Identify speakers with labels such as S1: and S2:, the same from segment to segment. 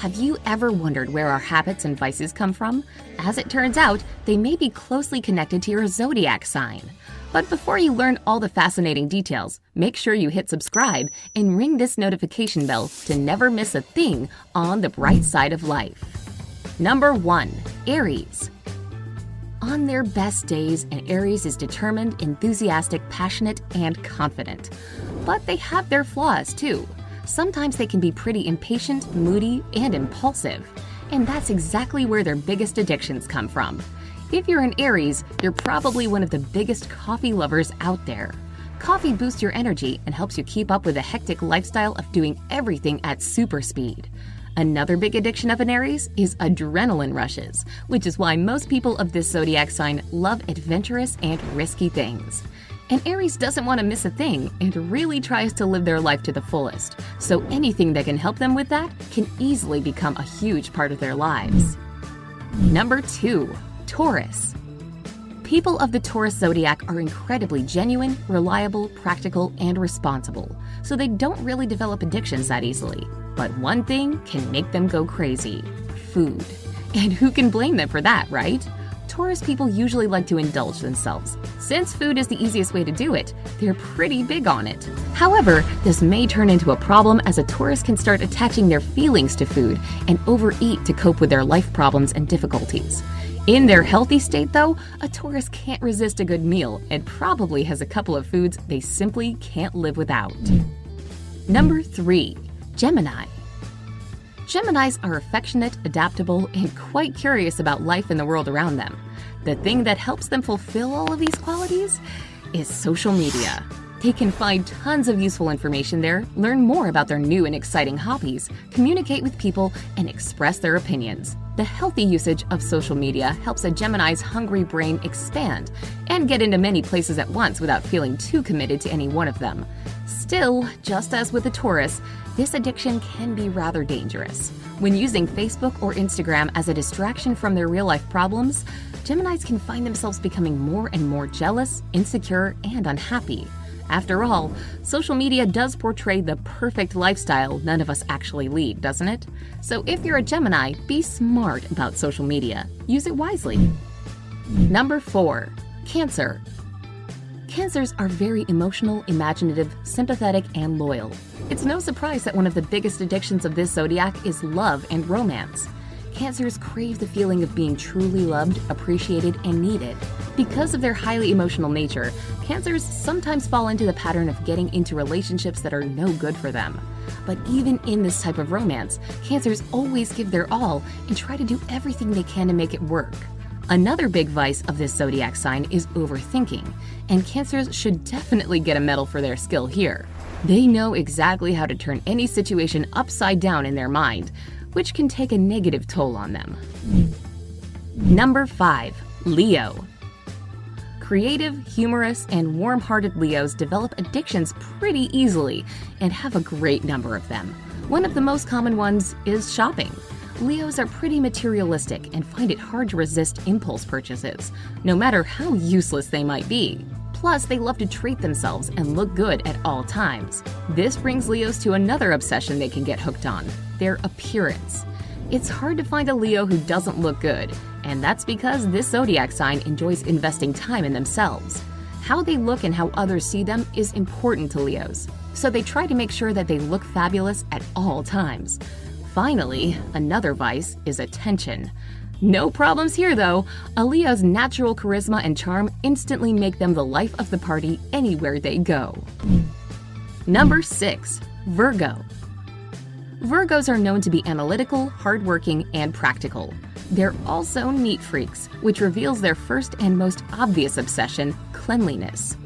S1: Have you ever wondered where our habits and vices come from? As it turns out, they may be closely connected to your zodiac sign. But before you learn all the fascinating details, make sure you hit subscribe and ring this notification bell to never miss a thing on the bright side of life. Number 1. Aries. On their best days, an Aries is determined, enthusiastic, passionate, and confident. But they have their flaws too sometimes they can be pretty impatient, moody, and impulsive. And that's exactly where their biggest addictions come from. If you're an Aries, you're probably one of the biggest coffee lovers out there. Coffee boosts your energy and helps you keep up with the hectic lifestyle of doing everything at super speed. Another big addiction of an Aries is adrenaline rushes, which is why most people of this zodiac sign love adventurous and risky things. And Aries doesn't want to miss a thing and really tries to live their life to the fullest. So anything that can help them with that can easily become a huge part of their lives. Number 2. Taurus. People of the Taurus zodiac are incredibly genuine, reliable, practical, and responsible, so they don't really develop addictions that easily. But one thing can make them go crazy food. And who can blame them for that, right? Taurus people usually like to indulge themselves. Since food is the easiest way to do it, they're pretty big on it. However, this may turn into a problem as a Taurus can start attaching their feelings to food and overeat to cope with their life problems and difficulties. In their healthy state, though, a Taurus can't resist a good meal and probably has a couple of foods they simply can't live without. Number 3. Gemini. Geminis are affectionate, adaptable, and quite curious about life and the world around them. The thing that helps them fulfill all of these qualities is social media. They can find tons of useful information there, learn more about their new and exciting hobbies, communicate with people, and express their opinions. The healthy usage of social media helps a Gemini's hungry brain expand and get into many places at once without feeling too committed to any one of them. Still, just as with the Taurus, this addiction can be rather dangerous. When using Facebook or Instagram as a distraction from their real life problems, Geminis can find themselves becoming more and more jealous, insecure, and unhappy. After all, social media does portray the perfect lifestyle none of us actually lead, doesn't it? So if you're a Gemini, be smart about social media. Use it wisely. Number 4. Cancer. Cancers are very emotional, imaginative, sympathetic, and loyal. It's no surprise that one of the biggest addictions of this zodiac is love and romance. Cancers crave the feeling of being truly loved, appreciated, and needed. Because of their highly emotional nature, Cancers sometimes fall into the pattern of getting into relationships that are no good for them. But even in this type of romance, Cancers always give their all and try to do everything they can to make it work. Another big vice of this zodiac sign is overthinking, and Cancers should definitely get a medal for their skill here. They know exactly how to turn any situation upside down in their mind, which can take a negative toll on them. Number 5. Leo. Creative, humorous, and warm hearted Leos develop addictions pretty easily and have a great number of them. One of the most common ones is shopping. Leos are pretty materialistic and find it hard to resist impulse purchases, no matter how useless they might be. Plus, they love to treat themselves and look good at all times. This brings Leos to another obsession they can get hooked on their appearance. It's hard to find a Leo who doesn't look good, and that's because this zodiac sign enjoys investing time in themselves. How they look and how others see them is important to Leos, so they try to make sure that they look fabulous at all times. Finally, another vice is attention. No problems here, though. Leo's natural charisma and charm instantly make them the life of the party anywhere they go. Number 6. Virgo. Virgos are known to be analytical, hardworking, and practical. They're also neat freaks, which reveals their first and most obvious obsession cleanliness.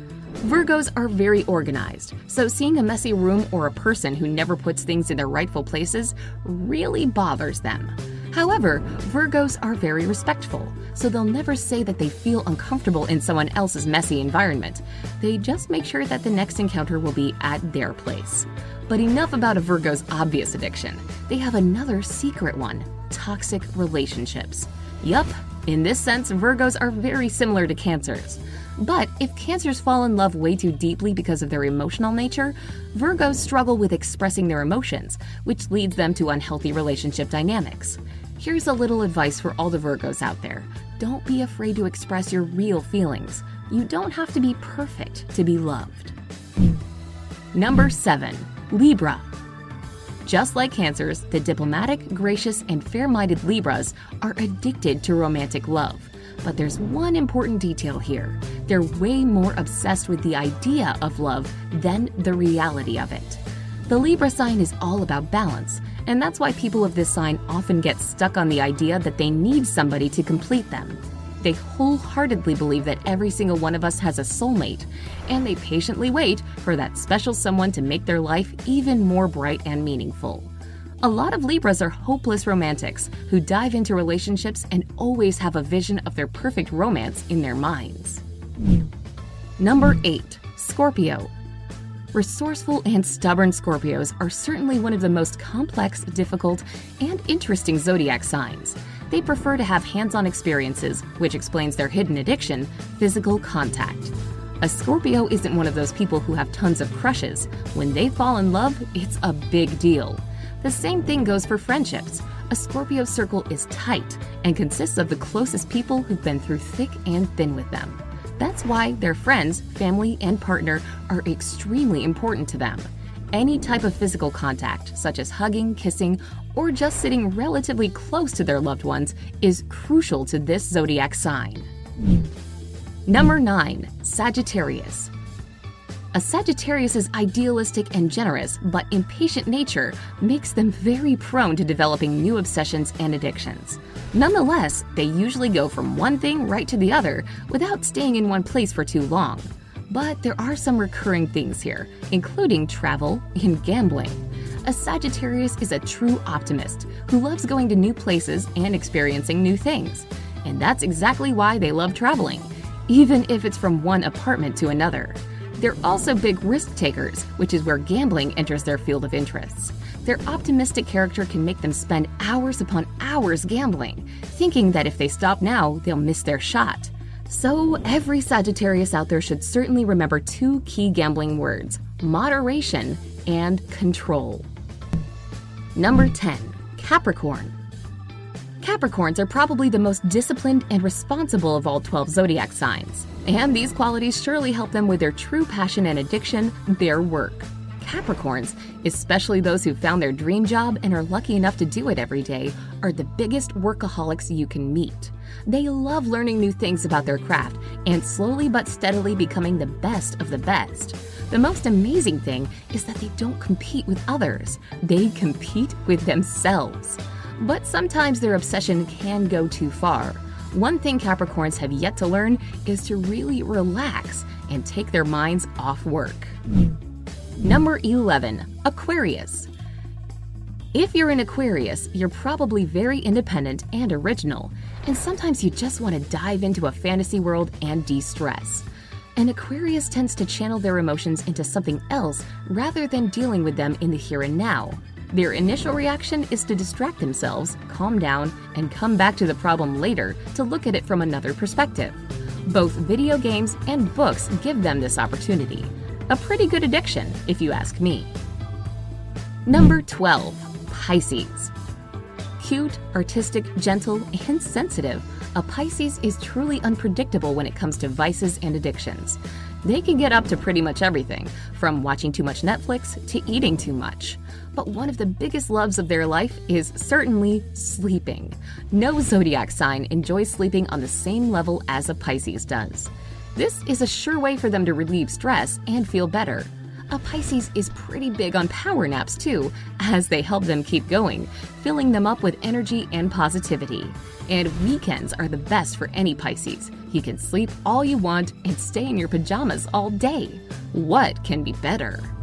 S1: Virgos are very organized, so seeing a messy room or a person who never puts things in their rightful places really bothers them. However, Virgos are very respectful, so they'll never say that they feel uncomfortable in someone else's messy environment. They just make sure that the next encounter will be at their place. But enough about a Virgo's obvious addiction. They have another secret one toxic relationships. Yup, in this sense, Virgos are very similar to Cancers. But if Cancers fall in love way too deeply because of their emotional nature, Virgos struggle with expressing their emotions, which leads them to unhealthy relationship dynamics. Here's a little advice for all the Virgos out there don't be afraid to express your real feelings. You don't have to be perfect to be loved. Number 7. Libra. Just like Cancers, the diplomatic, gracious, and fair minded Libras are addicted to romantic love. But there's one important detail here they're way more obsessed with the idea of love than the reality of it. The Libra sign is all about balance, and that's why people of this sign often get stuck on the idea that they need somebody to complete them. They wholeheartedly believe that every single one of us has a soulmate, and they patiently wait for that special someone to make their life even more bright and meaningful. A lot of Libras are hopeless romantics who dive into relationships and always have a vision of their perfect romance in their minds. Number 8. Scorpio. Resourceful and stubborn Scorpios are certainly one of the most complex, difficult, and interesting zodiac signs. They prefer to have hands on experiences, which explains their hidden addiction physical contact. A Scorpio isn't one of those people who have tons of crushes. When they fall in love, it's a big deal. The same thing goes for friendships. A Scorpio circle is tight and consists of the closest people who've been through thick and thin with them. That's why their friends, family, and partner are extremely important to them. Any type of physical contact, such as hugging, kissing, or just sitting relatively close to their loved ones, is crucial to this zodiac sign. Number 9. Sagittarius. A Sagittarius's idealistic and generous but impatient nature makes them very prone to developing new obsessions and addictions. Nonetheless, they usually go from one thing right to the other without staying in one place for too long. But there are some recurring things here, including travel and gambling. A Sagittarius is a true optimist who loves going to new places and experiencing new things. And that's exactly why they love traveling, even if it's from one apartment to another. They're also big risk takers, which is where gambling enters their field of interests. Their optimistic character can make them spend hours upon hours gambling, thinking that if they stop now, they'll miss their shot. So, every Sagittarius out there should certainly remember two key gambling words moderation and control. Number 10 Capricorn. Capricorns are probably the most disciplined and responsible of all 12 zodiac signs. And these qualities surely help them with their true passion and addiction, their work. Capricorns, especially those who found their dream job and are lucky enough to do it every day, are the biggest workaholics you can meet. They love learning new things about their craft and slowly but steadily becoming the best of the best. The most amazing thing is that they don't compete with others, they compete with themselves. But sometimes their obsession can go too far. One thing Capricorns have yet to learn is to really relax and take their minds off work. Number 11 Aquarius. If you're an Aquarius, you're probably very independent and original, and sometimes you just want to dive into a fantasy world and de stress. An Aquarius tends to channel their emotions into something else rather than dealing with them in the here and now. Their initial reaction is to distract themselves, calm down, and come back to the problem later to look at it from another perspective. Both video games and books give them this opportunity. A pretty good addiction, if you ask me. Number 12 Pisces. Cute, artistic, gentle, and sensitive, a Pisces is truly unpredictable when it comes to vices and addictions. They can get up to pretty much everything, from watching too much Netflix to eating too much. But one of the biggest loves of their life is certainly sleeping. No zodiac sign enjoys sleeping on the same level as a Pisces does. This is a sure way for them to relieve stress and feel better. A Pisces is pretty big on power naps too, as they help them keep going, filling them up with energy and positivity. And weekends are the best for any Pisces. You can sleep all you want and stay in your pajamas all day. What can be better?